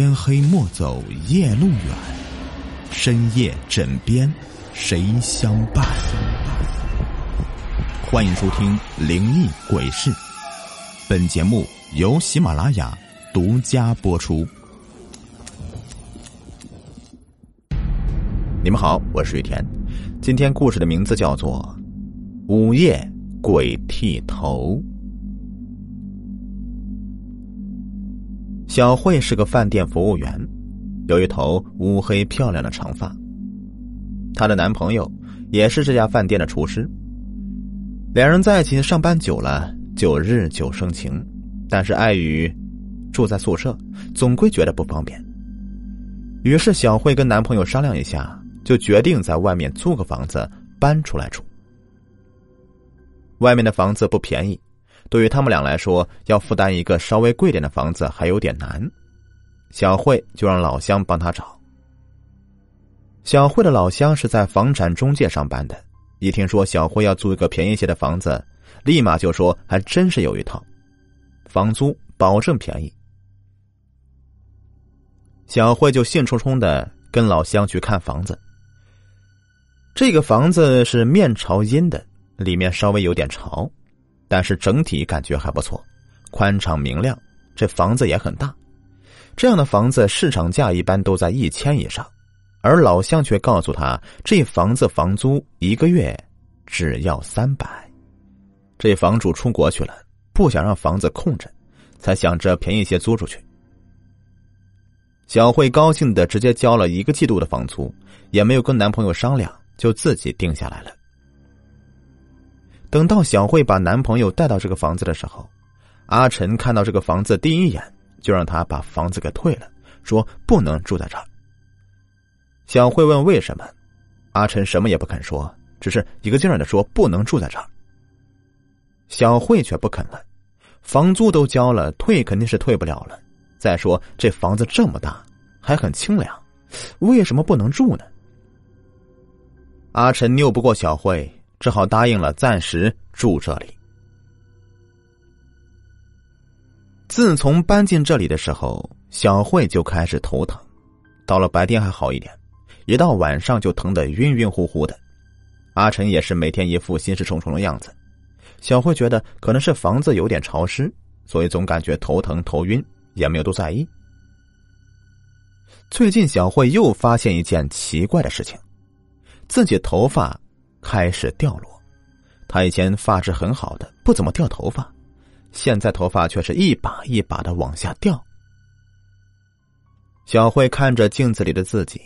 天黑莫走夜路远，深夜枕边谁相伴？欢迎收听《灵异鬼事》，本节目由喜马拉雅独家播出。你们好，我是雨田。今天故事的名字叫做《午夜鬼剃头》。小慧是个饭店服务员，有一头乌黑漂亮的长发。她的男朋友也是这家饭店的厨师。两人在一起上班久了，就日久生情。但是碍于住在宿舍，总归觉得不方便。于是小慧跟男朋友商量一下，就决定在外面租个房子搬出来住。外面的房子不便宜。对于他们俩来说，要负担一个稍微贵点的房子还有点难。小慧就让老乡帮他找。小慧的老乡是在房产中介上班的，一听说小慧要租一个便宜些的房子，立马就说还真是有一套，房租保证便宜。小慧就兴冲冲的跟老乡去看房子。这个房子是面朝阴的，里面稍微有点潮。但是整体感觉还不错，宽敞明亮，这房子也很大。这样的房子市场价一般都在一千以上，而老乡却告诉他，这房子房租一个月只要三百。这房主出国去了，不想让房子空着，才想着便宜些租出去。小慧高兴的直接交了一个季度的房租，也没有跟男朋友商量，就自己定下来了。等到小慧把男朋友带到这个房子的时候，阿晨看到这个房子第一眼就让他把房子给退了，说不能住在这儿。小慧问为什么，阿晨什么也不肯说，只是一个劲儿的说不能住在这儿。小慧却不肯了，房租都交了，退肯定是退不了了。再说这房子这么大，还很清凉，为什么不能住呢？阿晨拗不过小慧。只好答应了，暂时住这里。自从搬进这里的时候，小慧就开始头疼，到了白天还好一点，一到晚上就疼得晕晕乎乎的。阿晨也是每天一副心事重重的样子。小慧觉得可能是房子有点潮湿，所以总感觉头疼头晕，也没有多在意。最近，小慧又发现一件奇怪的事情，自己头发。开始掉落，他以前发质很好的，不怎么掉头发，现在头发却是一把一把的往下掉。小慧看着镜子里的自己，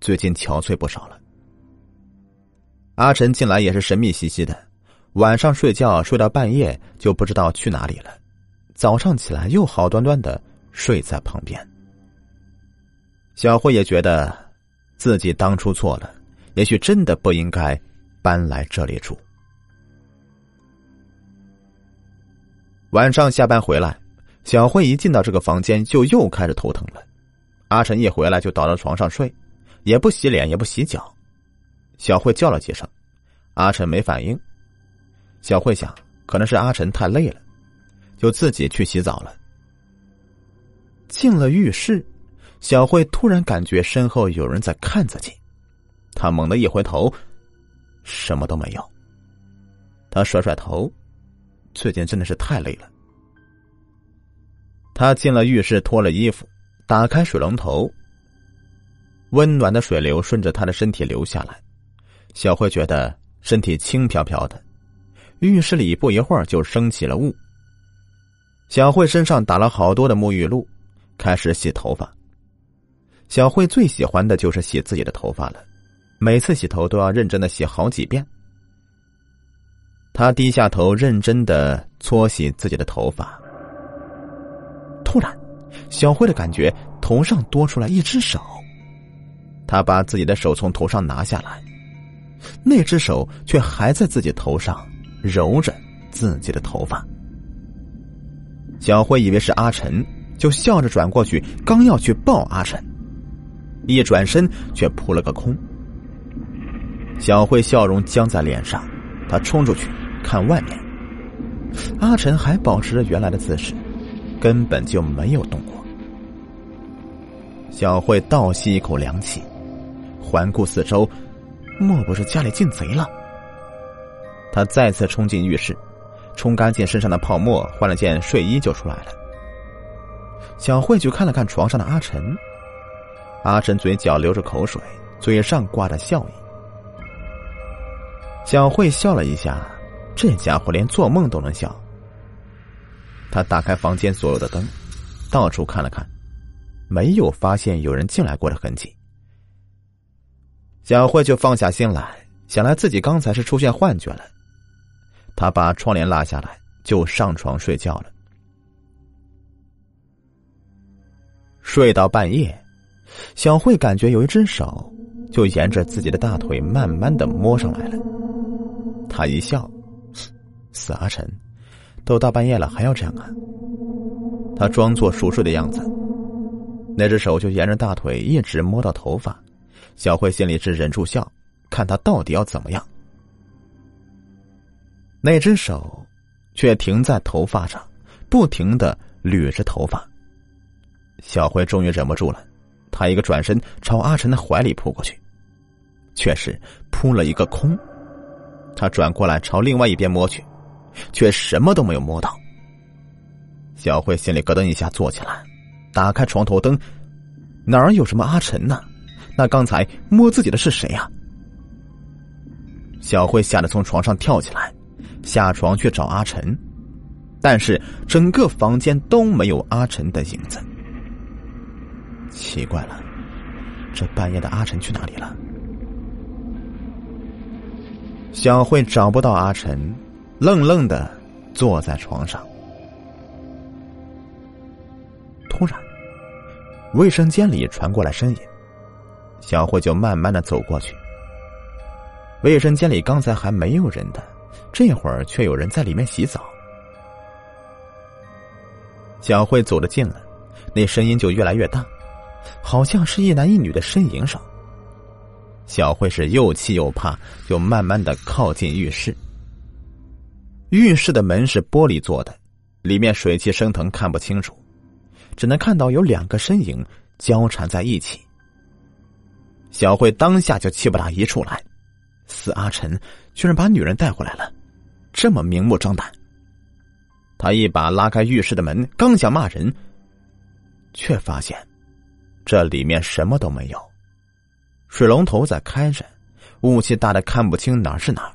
最近憔悴不少了。阿晨进来也是神秘兮兮的，晚上睡觉睡到半夜就不知道去哪里了，早上起来又好端端的睡在旁边。小慧也觉得自己当初错了。也许真的不应该搬来这里住。晚上下班回来，小慧一进到这个房间就又开始头疼了。阿晨一回来就倒到床上睡，也不洗脸也不洗脚。小慧叫了几声，阿晨没反应。小慧想，可能是阿晨太累了，就自己去洗澡了。进了浴室，小慧突然感觉身后有人在看自己。她猛地一回头，什么都没有。他甩甩头，最近真的是太累了。他进了浴室，脱了衣服，打开水龙头，温暖的水流顺着他的身体流下来。小慧觉得身体轻飘飘的。浴室里不一会儿就升起了雾。小慧身上打了好多的沐浴露，开始洗头发。小慧最喜欢的就是洗自己的头发了。每次洗头都要认真的洗好几遍。他低下头，认真的搓洗自己的头发。突然，小慧的感觉头上多出来一只手。他把自己的手从头上拿下来，那只手却还在自己头上揉着自己的头发。小慧以为是阿晨，就笑着转过去，刚要去抱阿晨，一转身却扑了个空。小慧笑容僵在脸上，她冲出去看外面。阿晨还保持着原来的姿势，根本就没有动过。小慧倒吸一口凉气，环顾四周，莫不是家里进贼了？他再次冲进浴室，冲干净身上的泡沫，换了件睡衣就出来了。小慧就看了看床上的阿晨，阿晨嘴角流着口水，嘴上挂着笑意。小慧笑了一下，这家伙连做梦都能笑。他打开房间所有的灯，到处看了看。没有发现有人进来过的痕迹，小慧就放下心来，想来自己刚才是出现幻觉了。他把窗帘拉下来，就上床睡觉了。睡到半夜，小慧感觉有一只手就沿着自己的大腿慢慢的摸上来了。他一笑：“死阿晨，都大半夜了还要这样啊？”他装作熟睡的样子。那只手就沿着大腿一直摸到头发，小慧心里是忍住笑，看他到底要怎么样。那只手却停在头发上，不停的捋着头发。小慧终于忍不住了，她一个转身朝阿晨的怀里扑过去，却是扑了一个空。他转过来朝另外一边摸去，却什么都没有摸到。小慧心里咯噔一下，坐起来。打开床头灯，哪儿有什么阿晨呢？那刚才摸自己的是谁呀？小慧吓得从床上跳起来，下床去找阿晨，但是整个房间都没有阿晨的影子。奇怪了，这半夜的阿晨去哪里了？小慧找不到阿晨，愣愣的坐在床上。突然。卫生间里传过来声音，小慧就慢慢的走过去。卫生间里刚才还没有人的，这会儿却有人在里面洗澡。小慧走得近了，那声音就越来越大，好像是一男一女的呻吟声。小慧是又气又怕，就慢慢的靠近浴室。浴室的门是玻璃做的，里面水汽升腾，看不清楚。只能看到有两个身影交缠在一起。小慧当下就气不打一处来，死阿晨居然把女人带回来了，这么明目张胆。他一把拉开浴室的门，刚想骂人，却发现这里面什么都没有，水龙头在开着，雾气大的看不清哪是哪。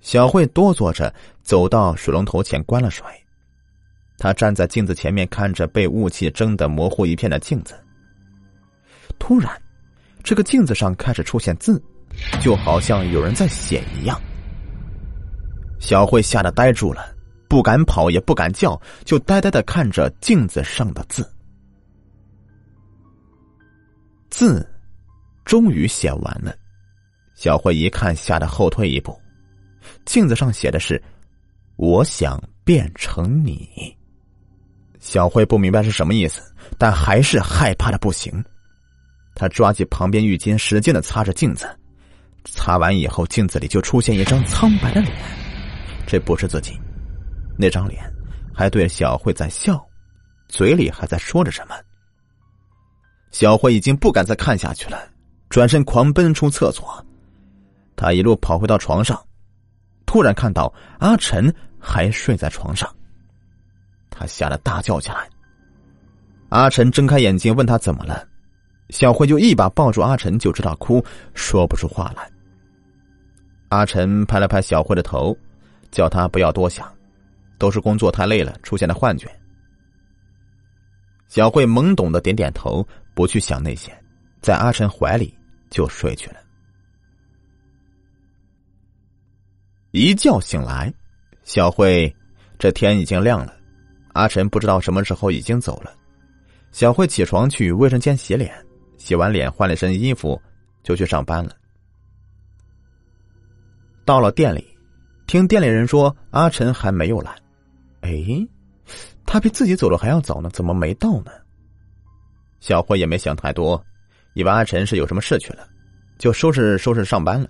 小慧哆嗦着走到水龙头前，关了水。她站在镜子前面，看着被雾气蒸得模糊一片的镜子。突然，这个镜子上开始出现字，就好像有人在写一样。小慧吓得呆住了，不敢跑，也不敢叫，就呆呆的看着镜子上的字。字终于写完了，小慧一看，吓得后退一步。镜子上写的是：“我想变成你。”小慧不明白是什么意思，但还是害怕的不行。她抓起旁边浴巾，使劲的擦着镜子。擦完以后，镜子里就出现一张苍白的脸，这不是自己。那张脸还对小慧在笑，嘴里还在说着什么。小慧已经不敢再看下去了，转身狂奔出厕所。她一路跑回到床上，突然看到阿晨还睡在床上。他吓得大叫起来。阿晨睁开眼睛，问他怎么了，小慧就一把抱住阿晨，就知道哭，说不出话来。阿晨拍了拍小慧的头，叫他不要多想，都是工作太累了出现的幻觉。小慧懵懂的点点头，不去想那些，在阿晨怀里就睡去了。一觉醒来，小慧这天已经亮了。阿晨不知道什么时候已经走了，小慧起床去卫生间洗脸，洗完脸换了身衣服就去上班了。到了店里，听店里人说阿晨还没有来，哎，他比自己走的还要早呢，怎么没到呢？小慧也没想太多，以为阿晨是有什么事去了，就收拾收拾上班了。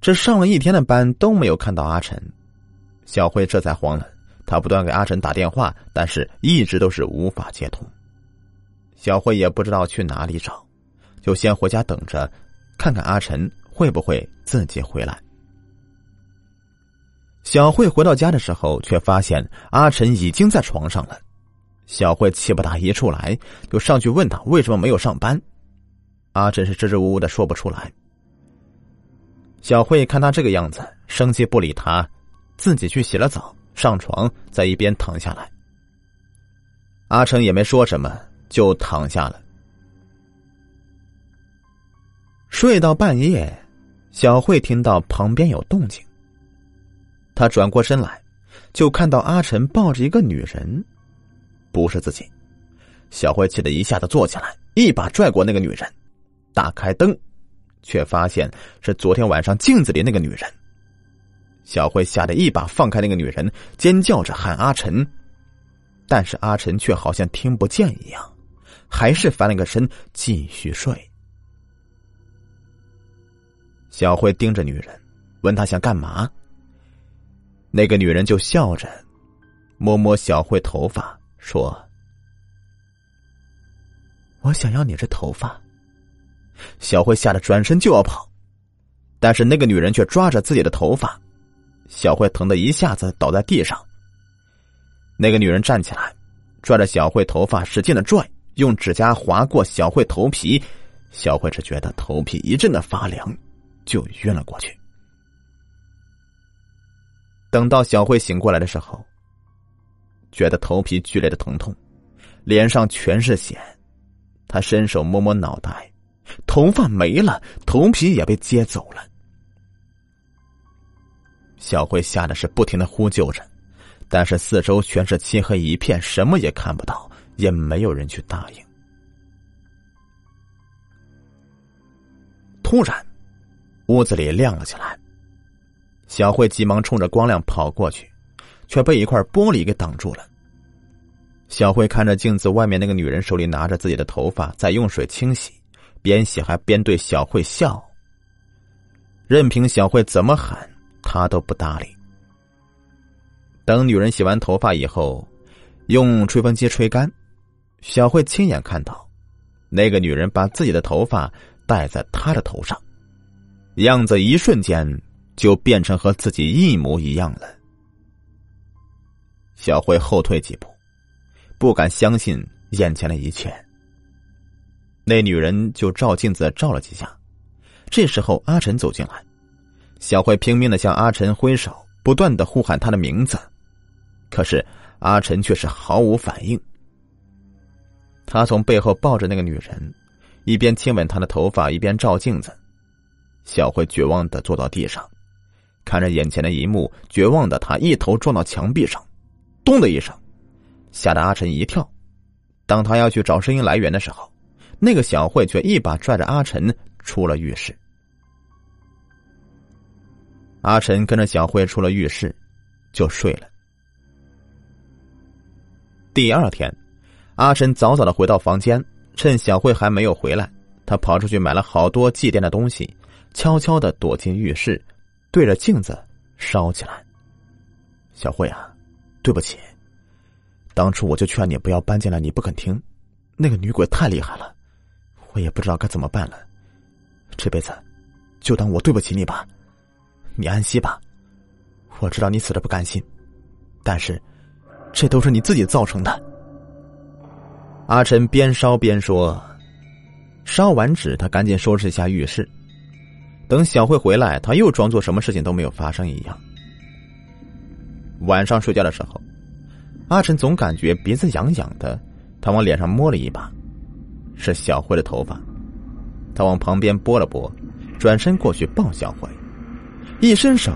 这上了一天的班都没有看到阿晨，小慧这才慌了。他不断给阿晨打电话，但是一直都是无法接通。小慧也不知道去哪里找，就先回家等着，看看阿晨会不会自己回来。小慧回到家的时候，却发现阿晨已经在床上了。小慧气不打一处来，就上去问他为什么没有上班。阿晨是支支吾吾的说不出来。小慧看他这个样子，生气不理他，自己去洗了澡。上床，在一边躺下来。阿成也没说什么，就躺下了。睡到半夜，小慧听到旁边有动静。他转过身来，就看到阿晨抱着一个女人，不是自己。小慧气得一下子坐起来，一把拽过那个女人，打开灯，却发现是昨天晚上镜子里那个女人。小慧吓得一把放开那个女人，尖叫着喊阿晨，但是阿晨却好像听不见一样，还是翻了个身继续睡。小慧盯着女人，问她想干嘛。那个女人就笑着，摸摸小慧头发，说：“我想要你这头发。”小慧吓得转身就要跑，但是那个女人却抓着自己的头发。小慧疼得一下子倒在地上。那个女人站起来，拽着小慧头发使劲的拽，用指甲划过小慧头皮。小慧只觉得头皮一阵的发凉，就晕了过去。等到小慧醒过来的时候，觉得头皮剧烈的疼痛，脸上全是血。他伸手摸摸脑袋，头发没了，头皮也被接走了。小慧吓得是不停的呼救着，但是四周全是漆黑一片，什么也看不到，也没有人去答应。突然，屋子里亮了起来。小慧急忙冲着光亮跑过去，却被一块玻璃给挡住了。小慧看着镜子外面那个女人手里拿着自己的头发，在用水清洗，边洗还边对小慧笑。任凭小慧怎么喊。他都不搭理。等女人洗完头发以后，用吹风机吹干，小慧亲眼看到，那个女人把自己的头发戴在她的头上，样子一瞬间就变成和自己一模一样了。小慧后退几步，不敢相信眼前的一切。那女人就照镜子照了几下，这时候阿晨走进来。小慧拼命的向阿晨挥手，不断的呼喊他的名字，可是阿晨却是毫无反应。他从背后抱着那个女人，一边亲吻她的头发，一边照镜子。小慧绝望的坐到地上，看着眼前的一幕，绝望的她一头撞到墙壁上，咚的一声，吓得阿晨一跳。当他要去找声音来源的时候，那个小慧却一把拽着阿晨出了浴室。阿晨跟着小慧出了浴室，就睡了。第二天，阿晨早早的回到房间，趁小慧还没有回来，他跑出去买了好多祭奠的东西，悄悄的躲进浴室，对着镜子烧起来。小慧啊，对不起，当初我就劝你不要搬进来，你不肯听，那个女鬼太厉害了，我也不知道该怎么办了，这辈子就当我对不起你吧。你安息吧，我知道你死的不甘心，但是这都是你自己造成的。阿晨边烧边说，烧完纸，他赶紧收拾一下浴室。等小慧回来，他又装作什么事情都没有发生一样。晚上睡觉的时候，阿晨总感觉鼻子痒痒的，他往脸上摸了一把，是小慧的头发，他往旁边拨了拨，转身过去抱小慧。一伸手，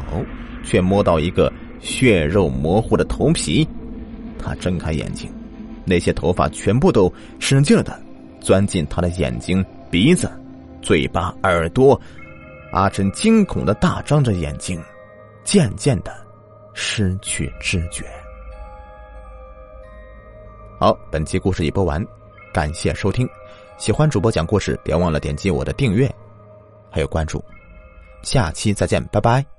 却摸到一个血肉模糊的头皮。他睁开眼睛，那些头发全部都使劲的钻进他的眼睛、鼻子、嘴巴、耳朵。阿晨惊恐的大张着眼睛，渐渐的失去知觉。好，本期故事已播完，感谢收听。喜欢主播讲故事，别忘了点击我的订阅，还有关注。下期再见，拜拜。